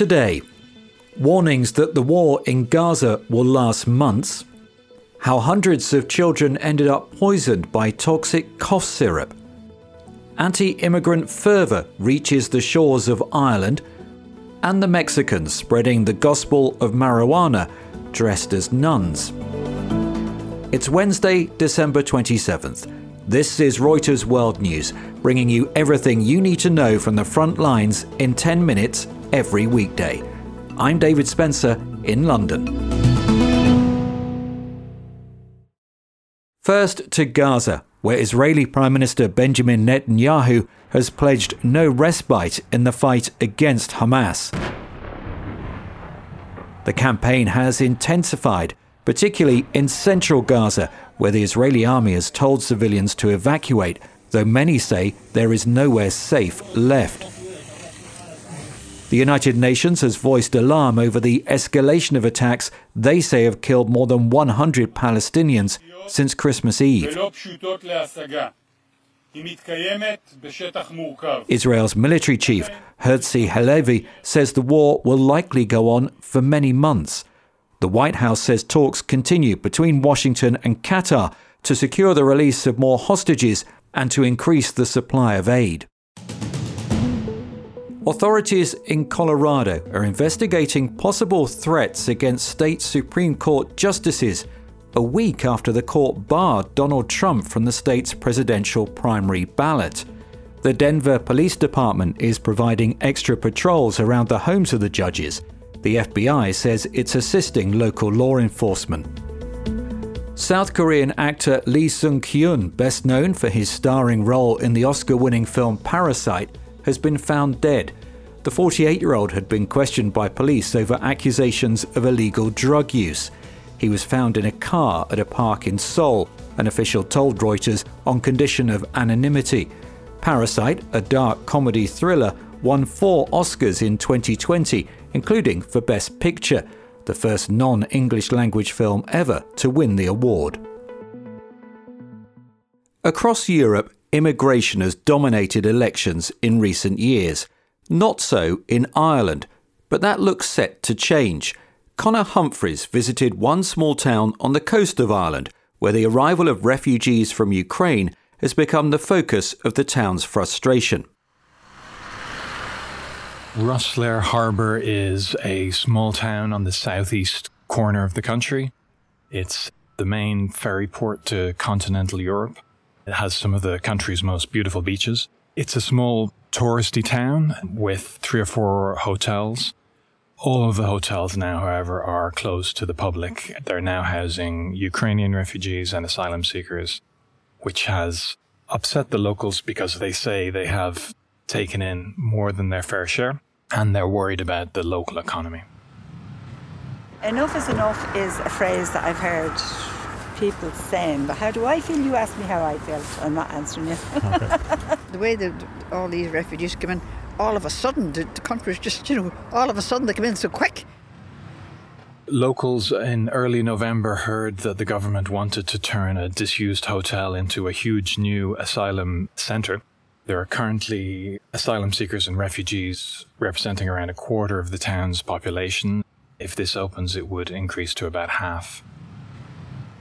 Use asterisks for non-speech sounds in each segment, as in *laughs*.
today. Warnings that the war in Gaza will last months. How hundreds of children ended up poisoned by toxic cough syrup. Anti immigrant fervour reaches the shores of Ireland. And the Mexicans spreading the gospel of marijuana dressed as nuns. It's Wednesday, December 27th. This is Reuters World News, bringing you everything you need to know from the front lines in 10 minutes every weekday. I'm David Spencer in London. First to Gaza, where Israeli Prime Minister Benjamin Netanyahu has pledged no respite in the fight against Hamas. The campaign has intensified, particularly in central Gaza, where the Israeli army has told civilians to evacuate, though many say there is nowhere safe left. The United Nations has voiced alarm over the escalation of attacks they say have killed more than 100 Palestinians since Christmas Eve. Israel's military chief, Herzi Halevi, says the war will likely go on for many months. The White House says talks continue between Washington and Qatar to secure the release of more hostages and to increase the supply of aid. Authorities in Colorado are investigating possible threats against state Supreme Court justices a week after the court barred Donald Trump from the state's presidential primary ballot. The Denver Police Department is providing extra patrols around the homes of the judges the FBI says it's assisting local law enforcement. South Korean actor Lee Sun-kyun, best known for his starring role in the Oscar winning film Parasite, has been found dead. The 48 year old had been questioned by police over accusations of illegal drug use. He was found in a car at a park in Seoul, an official told Reuters, on condition of anonymity. Parasite, a dark comedy thriller, won four Oscars in 2020 including for Best Picture, the first non English language film ever to win the award. Across Europe, immigration has dominated elections in recent years. Not so in Ireland, but that looks set to change. Conor Humphreys visited one small town on the coast of Ireland where the arrival of refugees from Ukraine has become the focus of the town's frustration. Rosslare Harbour is a small town on the southeast corner of the country. It's the main ferry port to continental Europe. It has some of the country's most beautiful beaches. It's a small touristy town with three or four hotels. All of the hotels now, however, are closed to the public. They're now housing Ukrainian refugees and asylum seekers, which has upset the locals because they say they have taken in more than their fair share, and they're worried about the local economy. Enough is enough is a phrase that I've heard people saying, but how do I feel? You asked me how I felt. I'm not answering you. Okay. *laughs* the way that all these refugees come in, all of a sudden, the, the country's just, you know, all of a sudden they come in so quick. Locals in early November heard that the government wanted to turn a disused hotel into a huge new asylum centre. There are currently asylum seekers and refugees representing around a quarter of the town's population. If this opens, it would increase to about half.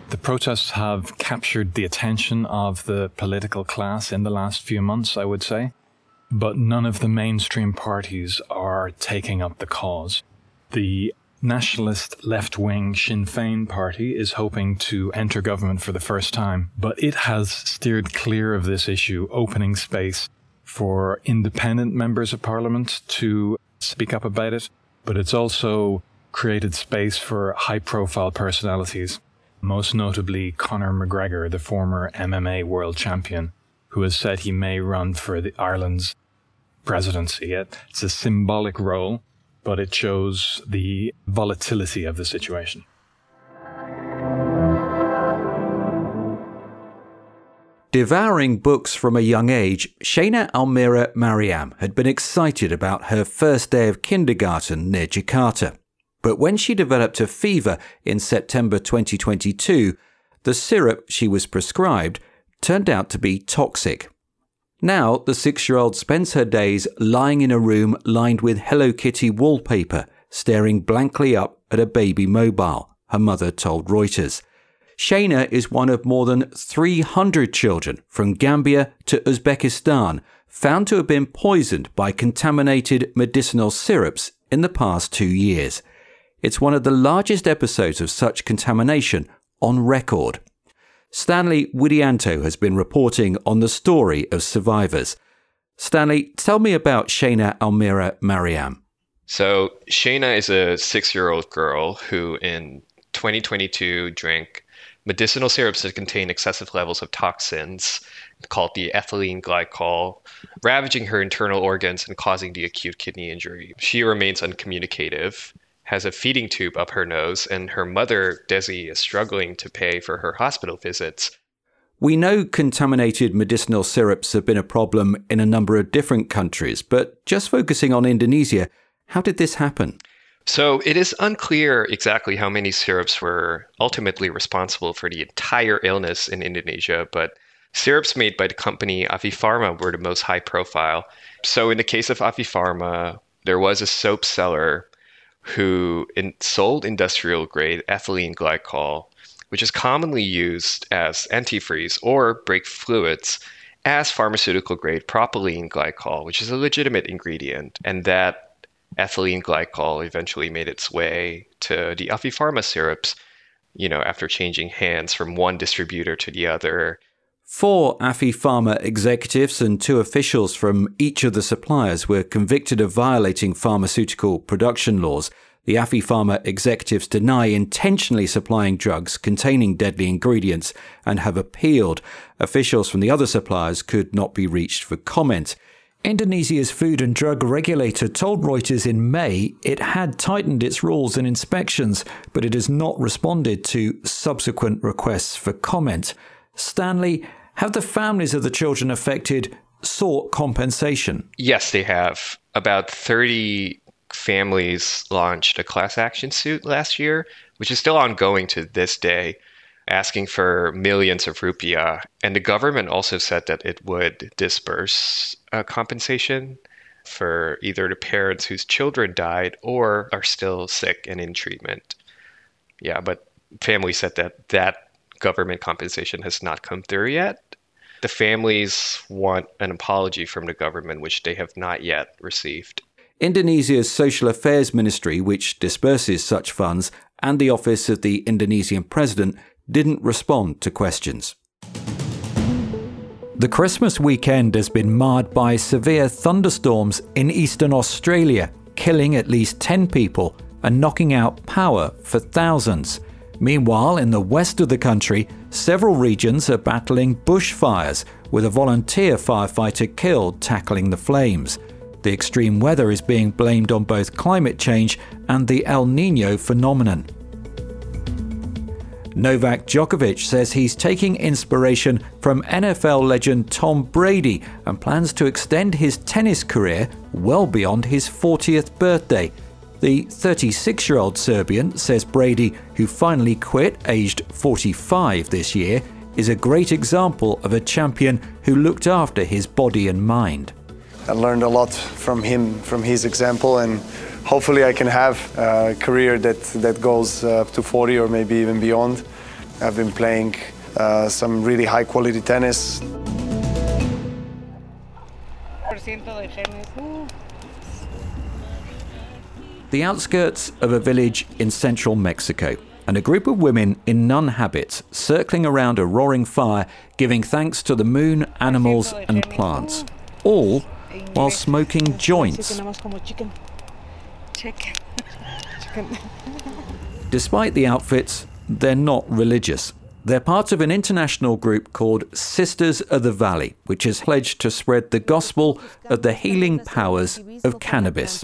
The protests have captured the attention of the political class in the last few months, I would say, but none of the mainstream parties are taking up the cause. The nationalist left wing Sinn Féin party is hoping to enter government for the first time, but it has steered clear of this issue, opening space for independent members of parliament to speak up about it. But it's also created space for high profile personalities, most notably Conor McGregor, the former MMA world champion, who has said he may run for the Ireland's presidency. It's a symbolic role but it shows the volatility of the situation. Devouring books from a young age, Shayna Almira Mariam had been excited about her first day of kindergarten near Jakarta. But when she developed a fever in September 2022, the syrup she was prescribed turned out to be toxic. Now, the six year old spends her days lying in a room lined with Hello Kitty wallpaper, staring blankly up at a baby mobile, her mother told Reuters. Shayna is one of more than 300 children from Gambia to Uzbekistan found to have been poisoned by contaminated medicinal syrups in the past two years. It's one of the largest episodes of such contamination on record. Stanley Widianto has been reporting on the story of survivors. Stanley, tell me about Shayna Almira Mariam. So, Shayna is a six year old girl who in 2022 drank medicinal syrups that contain excessive levels of toxins called the ethylene glycol, ravaging her internal organs and causing the acute kidney injury. She remains uncommunicative has a feeding tube up her nose, and her mother, Desi, is struggling to pay for her hospital visits. We know contaminated medicinal syrups have been a problem in a number of different countries, but just focusing on Indonesia, how did this happen? So it is unclear exactly how many syrups were ultimately responsible for the entire illness in Indonesia, but syrups made by the company Afi Farma were the most high profile. So in the case of Afi Farma, there was a soap seller who in, sold industrial grade ethylene glycol, which is commonly used as antifreeze or brake fluids, as pharmaceutical grade propylene glycol, which is a legitimate ingredient. And that ethylene glycol eventually made its way to the Afi Farma syrups, you know, after changing hands from one distributor to the other. Four Afi Farma executives and two officials from each of the suppliers were convicted of violating pharmaceutical production laws. The Afi Farma executives deny intentionally supplying drugs containing deadly ingredients and have appealed. Officials from the other suppliers could not be reached for comment. Indonesia's food and drug regulator told Reuters in May it had tightened its rules and inspections, but it has not responded to subsequent requests for comment. Stanley, have the families of the children affected sought compensation? Yes, they have. About 30 families launched a class action suit last year, which is still ongoing to this day, asking for millions of rupiah. And the government also said that it would disburse a compensation for either the parents whose children died or are still sick and in treatment. Yeah, but family said that that government compensation has not come through yet. The families want an apology from the government, which they have not yet received. Indonesia's Social Affairs Ministry, which disperses such funds, and the Office of the Indonesian President didn't respond to questions. The Christmas weekend has been marred by severe thunderstorms in eastern Australia, killing at least 10 people and knocking out power for thousands. Meanwhile, in the west of the country, several regions are battling bushfires, with a volunteer firefighter killed tackling the flames. The extreme weather is being blamed on both climate change and the El Nino phenomenon. Novak Djokovic says he's taking inspiration from NFL legend Tom Brady and plans to extend his tennis career well beyond his 40th birthday. The 36 year old Serbian says Brady, who finally quit aged 45 this year, is a great example of a champion who looked after his body and mind. I learned a lot from him, from his example, and hopefully I can have a career that, that goes up to 40 or maybe even beyond. I've been playing uh, some really high quality tennis. The outskirts of a village in central Mexico, and a group of women in nun habits circling around a roaring fire, giving thanks to the moon, animals, and plants, all while smoking joints. Despite the outfits, they're not religious. They're part of an international group called Sisters of the Valley, which has pledged to spread the gospel of the healing powers of cannabis.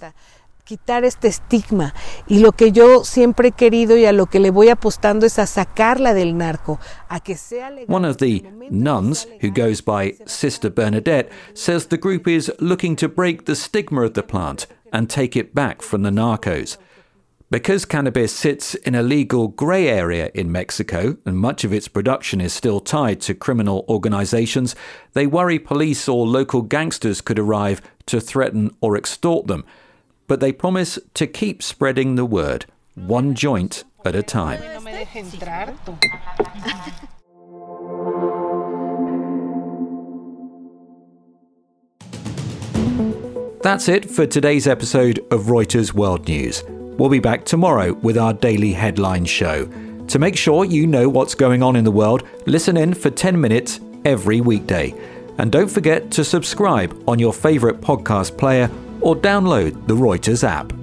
Quitar este estigma y lo que yo siempre he querido y a lo que le voy apostando es a sacarla del narco, a que sea legal. One of the nuns, who goes by Sister Bernadette, says the group is looking to break the stigma of the plant and take it back from the narcos. Because cannabis sits in a legal grey area in Mexico and much of its production is still tied to criminal organizations, they worry police or local gangsters could arrive to threaten or extort them. But they promise to keep spreading the word, one joint at a time. That's it for today's episode of Reuters World News. We'll be back tomorrow with our daily headline show. To make sure you know what's going on in the world, listen in for 10 minutes every weekday. And don't forget to subscribe on your favourite podcast player or download the Reuters app.